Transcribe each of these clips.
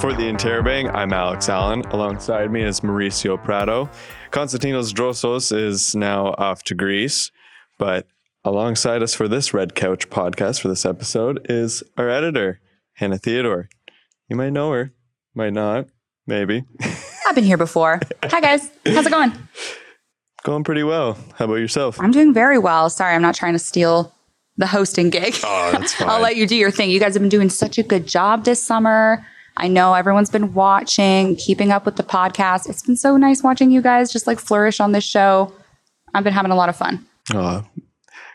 For the Interrobang, I'm Alex Allan. Alongside me is Mauricio Prado. Konstantinos Drosos is now off to Greece, but alongside us for this Red Couch podcast for this episode is our editor, Hannah Theodore. You might know her, might not, maybe. I've been here before. Hi, guys. How's it going? Going pretty well. How about yourself? I'm doing very well. Sorry, I'm not trying to steal the hosting gig. Oh, that's fine. I'll let you do your thing. You guys have been doing such a good job this summer. I know everyone's been watching, keeping up with the podcast. It's been so nice watching you guys just like flourish on this show. I've been having a lot of fun. Oh,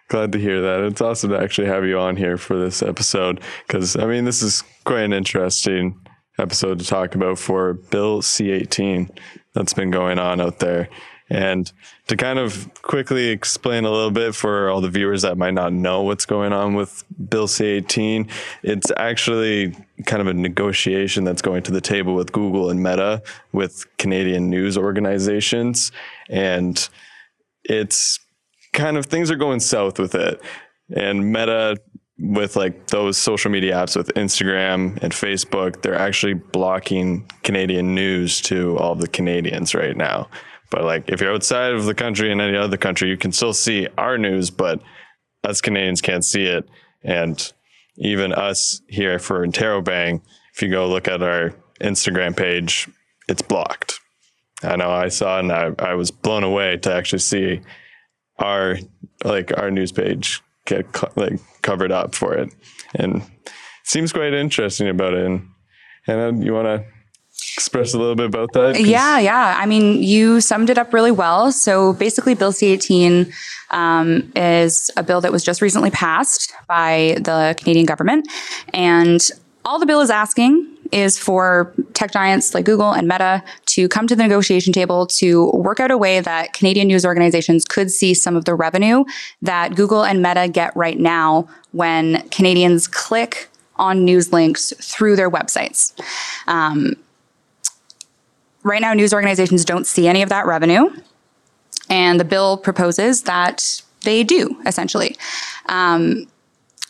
glad to hear that. It's awesome to actually have you on here for this episode because, I mean, this is quite an interesting episode to talk about for Bill C 18 that's been going on out there. And to kind of quickly explain a little bit for all the viewers that might not know what's going on with Bill C 18, it's actually kind of a negotiation that's going to the table with Google and Meta with Canadian news organizations. And it's kind of things are going south with it. And Meta, with like those social media apps with Instagram and Facebook, they're actually blocking Canadian news to all the Canadians right now. But like if you're outside of the country in any other country, you can still see our news, but us Canadians can't see it. And even us here for Interrobang, if you go look at our Instagram page, it's blocked. I know I saw and I, I was blown away to actually see our like our news page get co- like covered up for it, and it seems quite interesting about it. And Hannah, uh, you want to express a little bit about that? 'Cause- Yeah, yeah. I mean, you summed it up really well. So basically, Bill C 18 um, is a bill that was just recently passed by the Canadian government. And all the bill is asking is for tech giants like Google and Meta to come to the negotiation table to work out a way that Canadian news organizations could see some of the revenue that Google and Meta get right now when Canadians click on news links through their websites. Um, right now, news organizations don't see any of that revenue. And the bill proposes that they do, essentially. Um,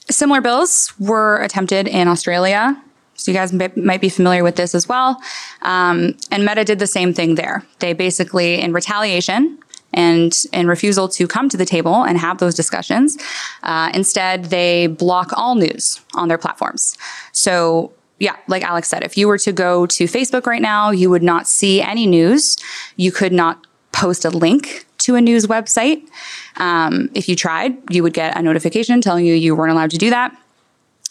similar bills were attempted in Australia. So you guys might be familiar with this as well. Um, and Meta did the same thing there. They basically, in retaliation and in refusal to come to the table and have those discussions, uh, instead they block all news on their platforms. So yeah, like Alex said, if you were to go to Facebook right now, you would not see any news. You could not post a link to a news website. Um, if you tried, you would get a notification telling you you weren't allowed to do that.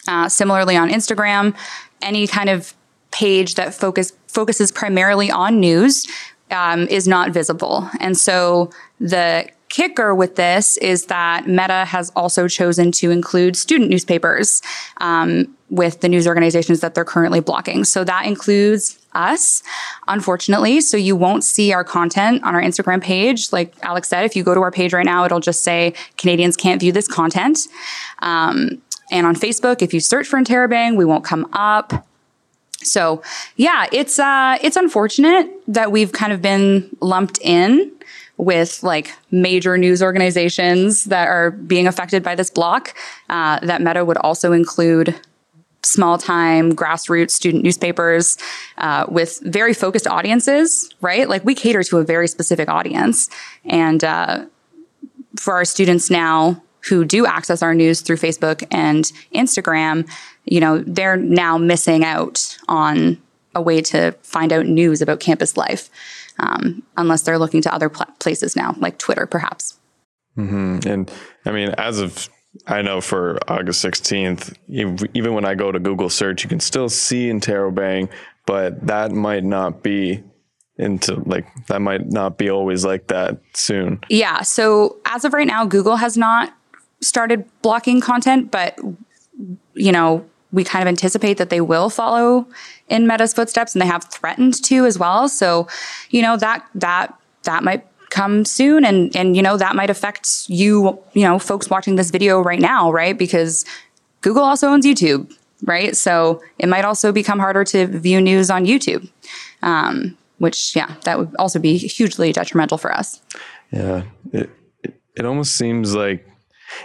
Uh, similarly, on Instagram, any kind of page that focus focuses primarily on news um, is not visible. And so the kicker with this is that Meta has also chosen to include student newspapers um, with the news organizations that they're currently blocking. So that includes us, unfortunately. So you won't see our content on our Instagram page. Like Alex said, if you go to our page right now, it'll just say Canadians can't view this content. Um, and on Facebook, if you search for Interrobang, we won't come up. So yeah, it's uh, it's unfortunate that we've kind of been lumped in with like major news organizations that are being affected by this block. Uh, that Meta would also include small time grassroots student newspapers uh, with very focused audiences, right? Like we cater to a very specific audience, and uh, for our students now who do access our news through Facebook and Instagram, you know, they're now missing out on a way to find out news about campus life, um, unless they're looking to other pl- places now, like Twitter, perhaps. And I mean, as of I know for August 16th, ev- even when I go to Google search, you can still see Interrobang, but that might not be into like that might not be always like that soon. Yeah. So as of right now, Google has not started blocking content, but you know, we kind of anticipate that they will follow in Meta's footsteps and they have threatened to as well. So, you know, that that that might come soon and and you know, that might affect you, you know, folks watching this video right now, right? Because Google also owns YouTube, right? So it might also become harder to view news on YouTube. Um, which yeah, that would also be hugely detrimental for us. Yeah, it it, it almost seems like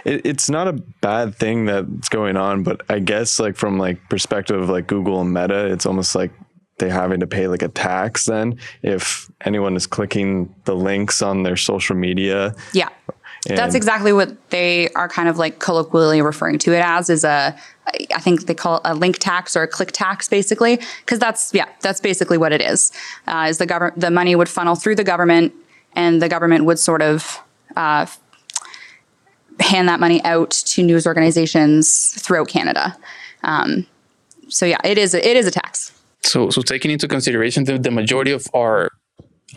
it, it's not a bad thing that's going on, but I guess like from like perspective of like Google and Meta, it's almost like they having to pay like a tax then if anyone is clicking the links on their social media? Yeah. That's exactly what they are kind of like colloquially referring to it as is a I think they call it a link tax or a click tax basically because that's yeah that's basically what it is uh, is the government the money would funnel through the government and the government would sort of uh, hand that money out to news organizations throughout Canada. Um, so yeah, it is a, it is a tax. So so taking into consideration the, the majority of our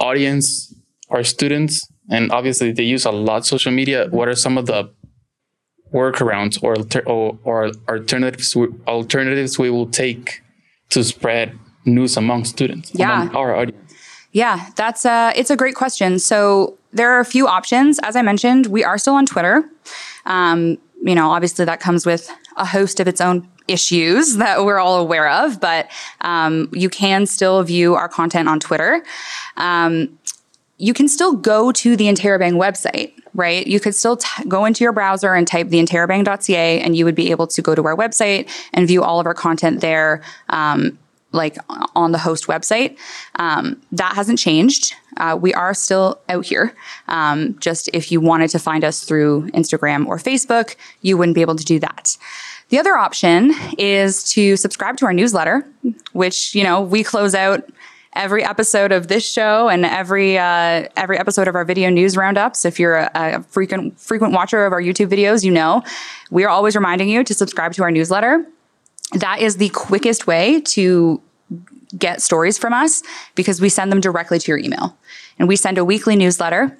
audience are students and obviously they use a lot social media. What are some of the workarounds or or, or alternatives alternatives we will take to spread news among students yeah. among our audience? Yeah, that's a it's a great question. So there are a few options. As I mentioned, we are still on Twitter. Um, you know, obviously that comes with a host of its own issues that we're all aware of, but um, you can still view our content on Twitter. Um, you can still go to the Interrobang website, right? You could still t- go into your browser and type the interrobang.ca and you would be able to go to our website and view all of our content there. Um, like on the host website. Um, that hasn't changed. Uh, we are still out here. Um, just if you wanted to find us through Instagram or Facebook, you wouldn't be able to do that. The other option is to subscribe to our newsletter, which you know we close out every episode of this show and every uh, every episode of our video news roundups. If you're a, a, frequent frequent watcher of our YouTube videos, you know we are always reminding you to subscribe to our newsletter. That is the quickest way to get stories from us because we send them directly to your email. And we send a weekly newsletter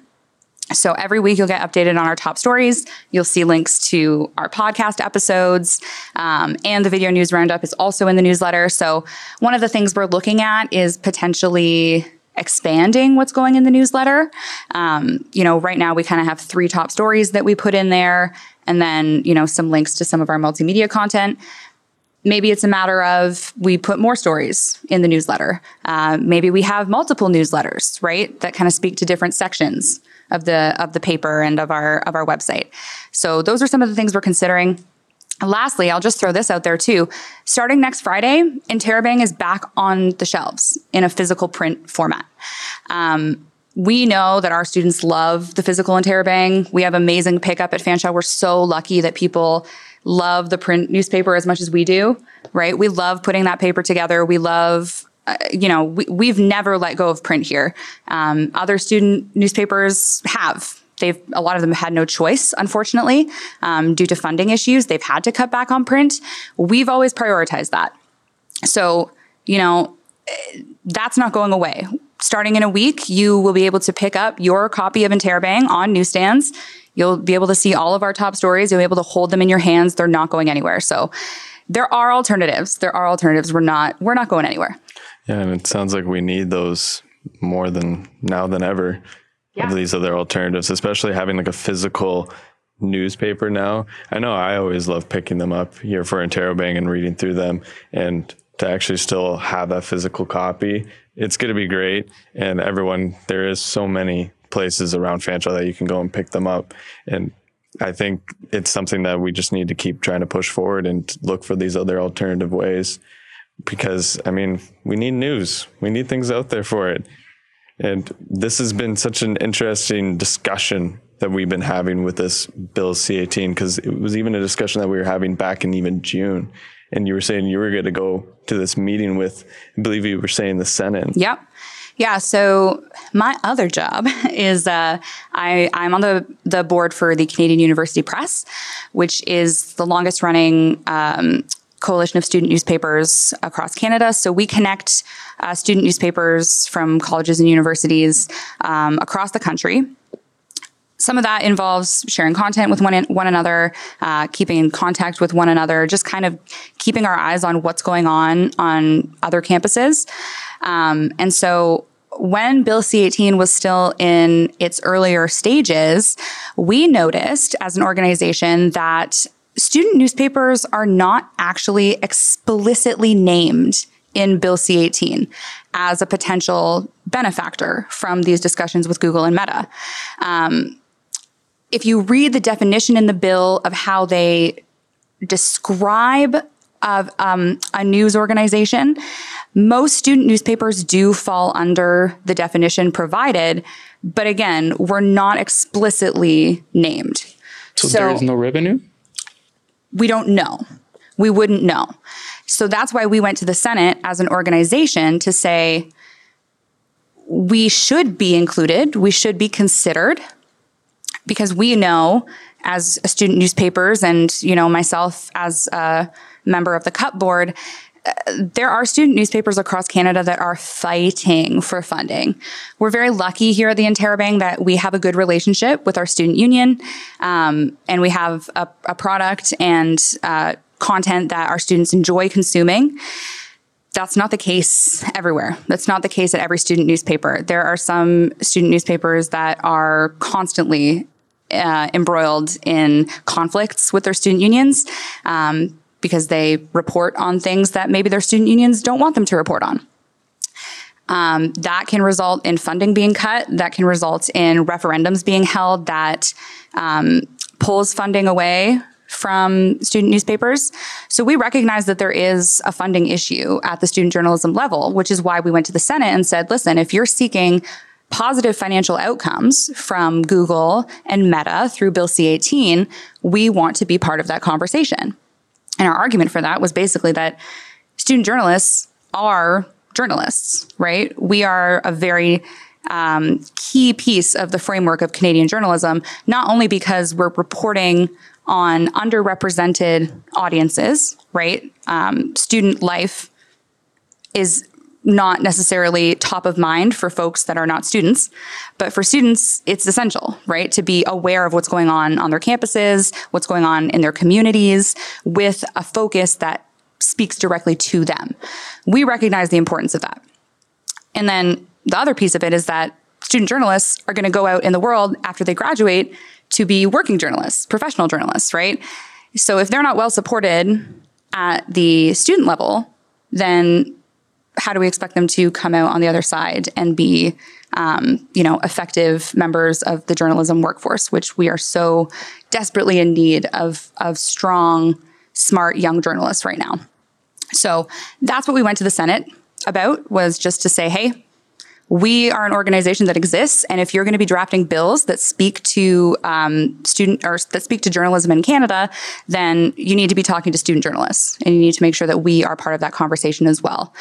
so every week you'll get updated on our top stories. You'll see links to our podcast episodes, um, and the video news roundup is also in the newsletter. So one of the things we're looking at is potentially expanding what's going in the newsletter. Um, you know, right now we kind of have three top stories that we put in there, and then you know some links to some of our multimedia content. Maybe it's a matter of we put more stories in the newsletter. Uh, maybe we have multiple newsletters, right, that kind of speak to different sections of the of the paper and of our of our website. So those are some of the things we're considering. Lastly, I'll just throw this out there too. Starting next Friday, Interrobang is back on the shelves in a physical print format. Um, we know that our students love the physical Interrobang. We have amazing pickup at Fanshawe. We're so lucky that people love the print newspaper as much as we do, right? We love putting that paper together. We love uh, you know, we, we've never let go of print here. Um, other student newspapers have. They've a lot of them had no choice, unfortunately, um, due to funding issues. They've had to cut back on print. We've always prioritized that. So, you know, that's not going away. Starting in a week, you will be able to pick up your copy of Interrobang on newsstands. You'll be able to see all of our top stories. You'll be able to hold them in your hands. They're not going anywhere. So, there are alternatives. There are alternatives. We're not we're not going anywhere. Yeah, and it sounds like we need those more than now than ever. Yeah. Of these other alternatives, especially having like a physical newspaper now. I know I always love picking them up here for Interrobang and reading through them and to actually still have that physical copy. It's going to be great. And everyone, there is so many places around Fanshawe that you can go and pick them up. And I think it's something that we just need to keep trying to push forward and look for these other alternative ways because I mean, we need news. We need things out there for it. And this has been such an interesting discussion that we've been having with this Bill C18 because it was even a discussion that we were having back in even June. And you were saying you were going to go to this meeting with, I believe you were saying the Senate. Yep. Yeah. So my other job is uh, I, I'm on the, the board for the Canadian University Press, which is the longest running um, coalition of student newspapers across Canada. So we connect uh, student newspapers from colleges and universities um, across the country. Some of that involves sharing content with one, one another, uh, keeping in contact with one another, just kind of keeping our eyes on what's going on on other campuses. Um, and so when Bill C 18 was still in its earlier stages, we noticed as an organization that student newspapers are not actually explicitly named in Bill C 18 as a potential benefactor from these discussions with Google and Meta. Um, if you read the definition in the bill of how they describe of um, a news organization, most student newspapers do fall under the definition provided. But again, we're not explicitly named. So, there is no revenue? we don't know. We wouldn't know. So that's why we went to the Senate as an organization to say we should be included, we should be considered because we know as student newspapers and you know myself as a member of the CUP board uh, there are student newspapers across Canada that are fighting for funding. We're very lucky here at the Interrobang that we have a good relationship with our student union, um, and we have a, a product and uh, content that our students enjoy consuming. That's not the case everywhere. That's not the case at every student newspaper. There are some student newspapers that are constantly uh, embroiled in conflicts with their student unions. Um, because they report on things that maybe their student unions don't want them to report on. Um, that can result in funding being cut. That can result in referendums being held that um, pulls funding away from student newspapers. So we recognize that there is a funding issue at the student journalism level, which is why we went to the Senate and said, listen, if you're seeking positive financial outcomes from Google and Meta through Bill C 18, we want to be part of that conversation. And our argument for that was basically that student journalists are journalists, right? We are a very um, key piece of the framework of Canadian journalism, not only because we're reporting on underrepresented audiences, right? Um, student life is not necessarily top of mind for folks that are not students, but for students, it's essential, right? To be aware of what's going on on their campuses, what's going on in their communities with a focus that speaks directly to them. We recognize the importance of that. And then the other piece of it is that student journalists are going to go out in the world after they graduate to be working journalists, professional journalists, right? So if they're not well supported at the student level, then how do we expect them to come out on the other side and be um, you know effective members of the journalism workforce which we are so desperately in need of of strong smart young journalists right now. So that's what we went to the senate about was just to say hey we are an organization that exists and if you're going to be drafting bills that speak to um, student or that speak to journalism in canada then you need to be talking to student journalists and you need to make sure that we are part of that conversation as well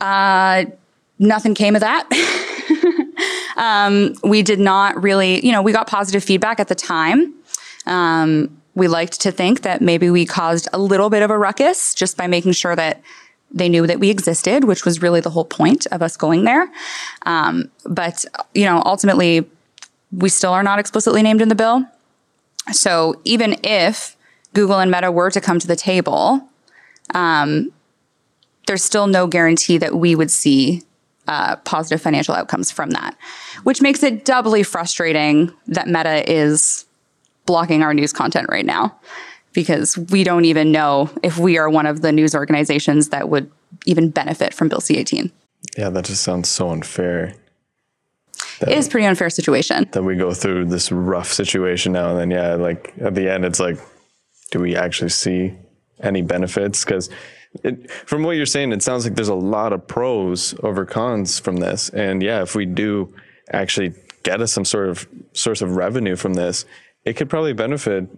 uh, nothing came of that. um, we did not really, you know, we got positive feedback at the time. Um, we liked to think that maybe we caused a little bit of a ruckus just by making sure that they knew that we existed, which was really the whole point of us going there. Um, but, you know, ultimately, we still are not explicitly named in the bill. So even if Google and Meta were to come to the table, um, there's still no guarantee that we would see uh, positive financial outcomes from that, which makes it doubly frustrating that Meta is blocking our news content right now because we don't even know if we are one of the news organizations that would even benefit from Bill C 18. Yeah, that just sounds so unfair. That, it is a pretty unfair situation. That we go through this rough situation now, and then, yeah, like at the end, it's like, do we actually see any benefits? Because it, from what you're saying, it sounds like there's a lot of pros over cons from this. And yeah, if we do actually get us some sort of source of revenue from this, it could probably benefit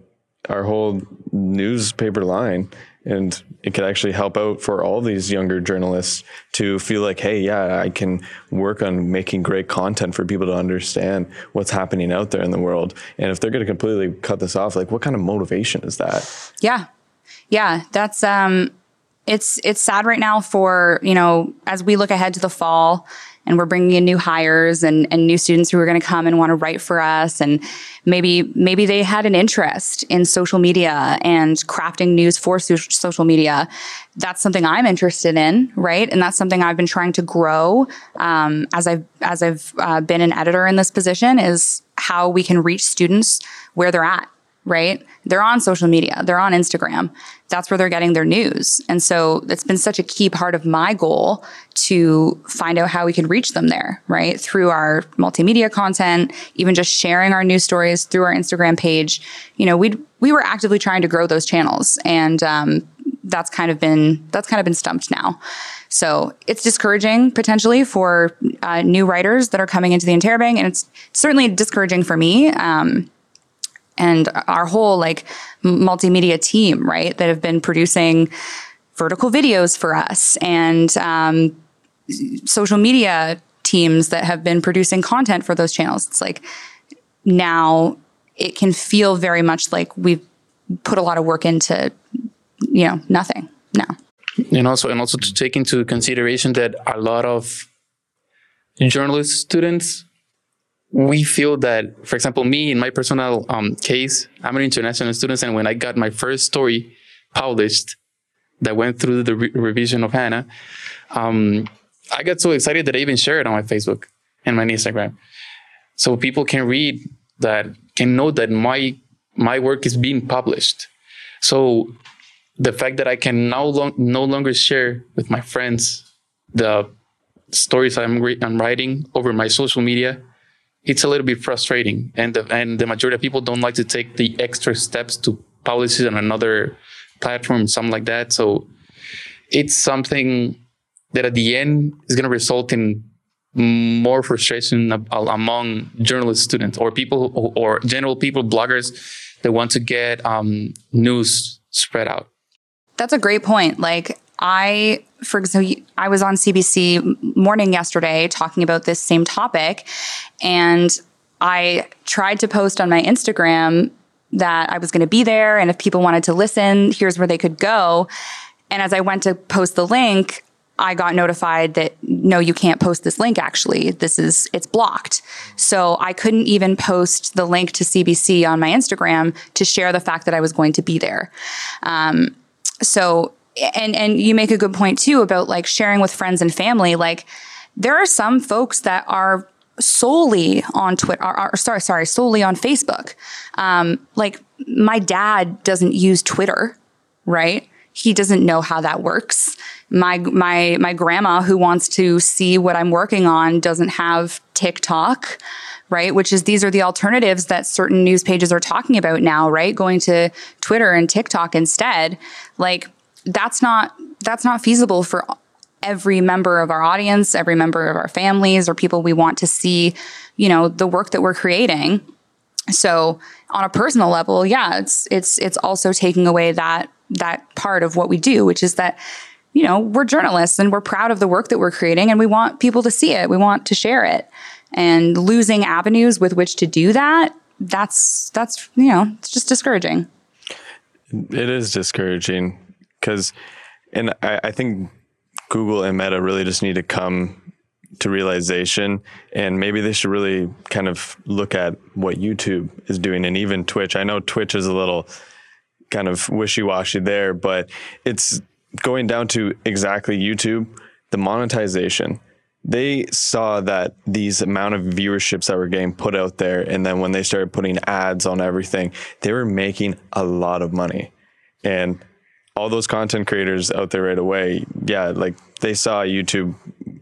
our whole newspaper line. And it could actually help out for all these younger journalists to feel like, hey, yeah, I can work on making great content for people to understand what's happening out there in the world. And if they're going to completely cut this off, like what kind of motivation is that? Yeah. Yeah. That's, um, it's it's sad right now for you know as we look ahead to the fall and we're bringing in new hires and, and new students who are going to come and want to write for us and maybe maybe they had an interest in social media and crafting news for so- social media. That's something i'm interested in right? And that's something i've been trying to grow um, as i've as i've uh, been an editor in this position is how we can reach students where they're at right? They're on social media, they're on Instagram. That's where they're getting their news. And so it's been such a key part of my goal to find out how we can reach them there, right? Through our multimedia content, even just sharing our news stories through our Instagram page. You know, we we were actively trying to grow those channels. And um, that's kind of been that's kind of been stumped now. So it's discouraging potentially for uh, new writers that are coming into the Interrobang, and it's certainly discouraging for me. Um, and our whole like multimedia team, right, that have been producing vertical videos for us and um, social media teams that have been producing content for those channels. It's like now it can feel very much like we've put a lot of work into, you know, nothing now. And also, and also to take into consideration that a lot of journalist students we feel that, for example, me in my personal um, case, I'm an international student, and when I got my first story published that went through the re- revision of Hannah, um, I got so excited that I even shared it on my Facebook and my Instagram, so people can read that, can know that my my work is being published. So the fact that I can now long, no longer share with my friends the stories I'm, re- I'm writing over my social media it's a little bit frustrating, and the, and the majority of people don't like to take the extra steps to publish it on another platform, something like that. So it's something that at the end is going to result in more frustration among journalist students or people or general people, bloggers that want to get um, news spread out. That's a great point. Like I, for example, I was on CBC morning yesterday talking about this same topic, and I tried to post on my Instagram that I was going to be there, and if people wanted to listen, here's where they could go. And as I went to post the link, I got notified that no, you can't post this link. Actually, this is it's blocked. So I couldn't even post the link to CBC on my Instagram to share the fact that I was going to be there. Um, so and and you make a good point too about like sharing with friends and family like there are some folks that are solely on Twitter, or, or, sorry, sorry, solely on Facebook. Um, like my dad doesn't use Twitter, right? He doesn't know how that works. My my my grandma, who wants to see what I'm working on, doesn't have TikTok, right? Which is these are the alternatives that certain news pages are talking about now, right? Going to Twitter and TikTok instead, like that's not that's not feasible for every member of our audience, every member of our families or people we want to see, you know, the work that we're creating. So on a personal level, yeah, it's it's it's also taking away that that part of what we do, which is that you know, we're journalists and we're proud of the work that we're creating and we want people to see it. We want to share it. And losing avenues with which to do that, that's that's, you know, it's just discouraging. It is discouraging because, and I, I think Google and Meta really just need to come to realization and maybe they should really kind of look at what YouTube is doing and even Twitch. I know Twitch is a little kind of wishy-washy there, but it's going down to exactly YouTube, the monetization. They saw that these amount of viewerships that were getting put out there and then when they started putting ads on everything, they were making a lot of money. And all those content creators out there right away, yeah, like they saw YouTube,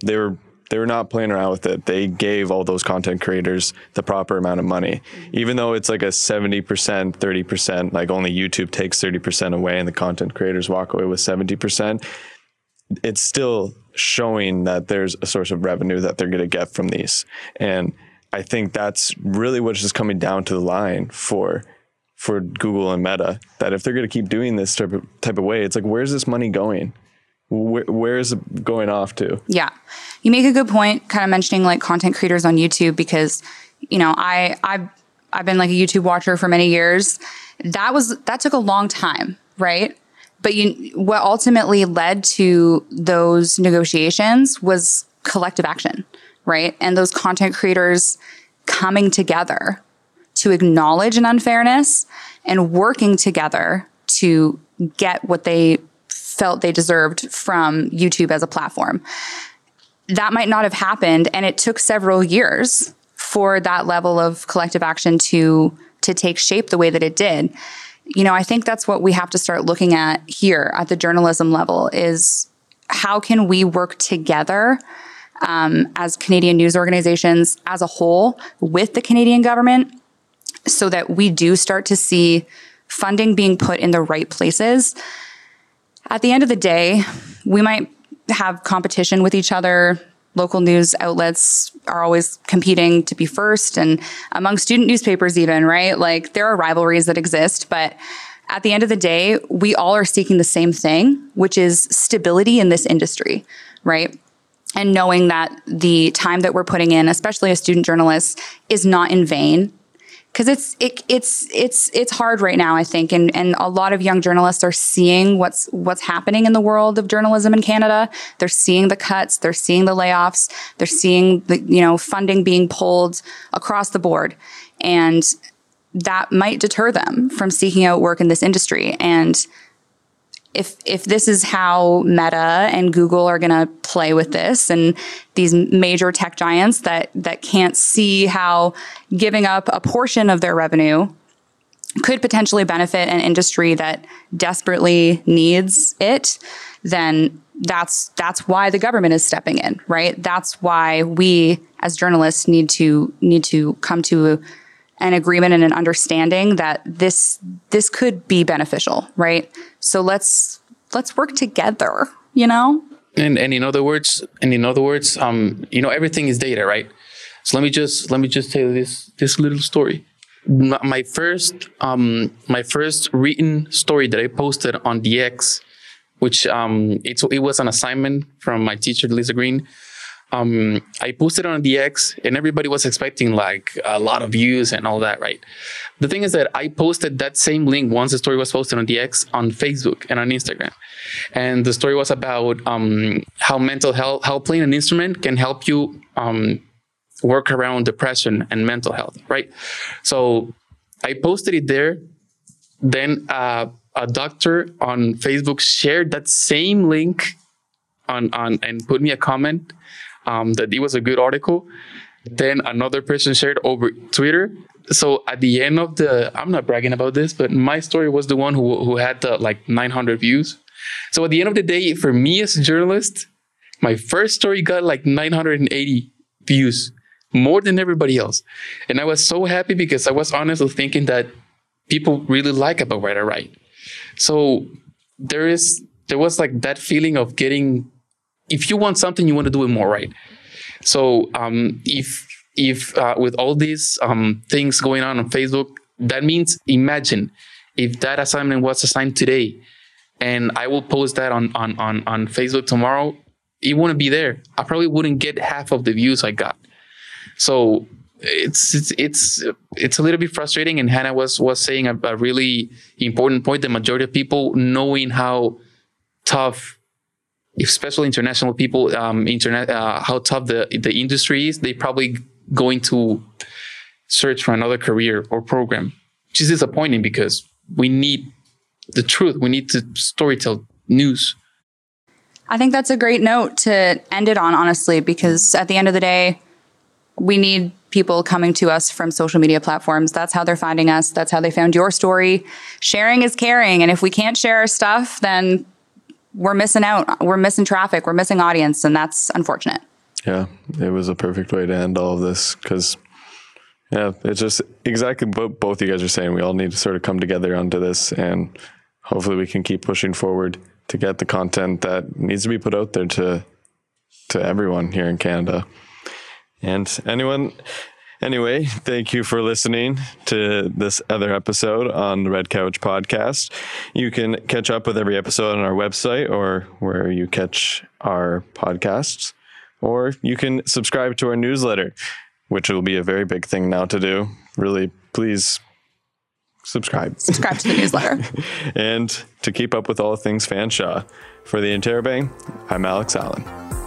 they were they were not playing around with it. They gave all those content creators the proper amount of money, even though it's like a seventy percent, thirty percent. Like only YouTube takes thirty percent away, and the content creators walk away with seventy percent. It's still showing that there's a source of revenue that they're going to get from these, and I think that's really what's just coming down to the line for for Google and Meta that if they're going to keep doing this type of, type of way, it's like, where's this money going? Where, where is it going off to? Yeah. You make a good point, kind of mentioning like content creators on YouTube because, you know, I, I've, I've been like a YouTube watcher for many years. That was, that took a long time, right? But you, what ultimately led to those negotiations was collective action, right? And those content creators coming together to acknowledge an unfairness and working together to get what they felt they deserved from YouTube as a platform. That might not have happened, and it took several years for that level of collective action to to take shape the way that it did. You know, I think that's what we have to start looking at here at the journalism level is how can we work together um, as Canadian news organizations as a whole with the Canadian government so that we do start to see funding being put in the right places. at the end of the day, we might have competition with each other. Local news outlets are always competing to be first, and among student newspapers, even, right? Like there are rivalries that exist, but at the end of the day, we all are seeking the same thing, which is stability in this industry, right? And knowing that the time that we're putting in, especially as student journalists, is not in vain because it's it, it's it's it's hard right now i think and and a lot of young journalists are seeing what's what's happening in the world of journalism in canada. They're seeing the cuts. They're seeing the layoffs. They're seeing the you know funding being pulled across the board. And that might deter them from seeking out work in this industry. And if if this is how Meta and Google are going to play with this, and these major tech giants that that can't see how giving up a portion of their revenue could potentially benefit an industry that desperately needs it, then that's that's why the government is stepping in, right? That's why we as journalists need to need to come to an agreement and an understanding that this this could be beneficial, right? So let's let's work together, you know? And and in other words, and in other words, um, you know, everything is data, right? So let me just let me just tell you this this little story. My first um my first written story that I posted on the X, which um it's it was an assignment from my teacher Lisa Green um, I posted on DX and everybody was expecting like a lot of views and all that, right? The thing is that I posted that same link once the story was posted on DX on Facebook and on Instagram. And the story was about um, how mental health, how playing an instrument can help you um, work around depression and mental health, right? So I posted it there. Then uh, a doctor on Facebook shared that same link on, on and put me a comment um, that it was a good article. Then another person shared over Twitter. So at the end of the, I'm not bragging about this, but my story was the one who, who had the like 900 views. So at the end of the day, for me as a journalist, my first story got like 980 views, more than everybody else. And I was so happy because I was honestly thinking that people really like about what I write. So there is, there was like that feeling of getting if you want something, you want to do it more right. So um, if if uh, with all these um, things going on on Facebook, that means imagine if that assignment was assigned today, and I will post that on on on on Facebook tomorrow, it wouldn't be there. I probably wouldn't get half of the views I got. So it's it's it's it's a little bit frustrating. And Hannah was was saying a, a really important point. The majority of people knowing how tough especially international people, um, internet, uh, how tough the the industry is, they probably going to search for another career or program, which is disappointing because we need the truth. We need to storytell news. I think that's a great note to end it on, honestly, because at the end of the day, we need people coming to us from social media platforms. That's how they're finding us. That's how they found your story. Sharing is caring. And if we can't share our stuff, then we're missing out. We're missing traffic. We're missing audience, and that's unfortunate. Yeah, it was a perfect way to end all of this because, yeah, it's just exactly what both you guys are saying. We all need to sort of come together onto this, and hopefully, we can keep pushing forward to get the content that needs to be put out there to to everyone here in Canada. And anyone Anyway, thank you for listening to this other episode on the Red Couch podcast. You can catch up with every episode on our website or where you catch our podcasts, or you can subscribe to our newsletter, which will be a very big thing now to do. Really, please subscribe. Subscribe to the newsletter. and to keep up with all things Fanshawe. For the Interrobang, I'm Alex Allan.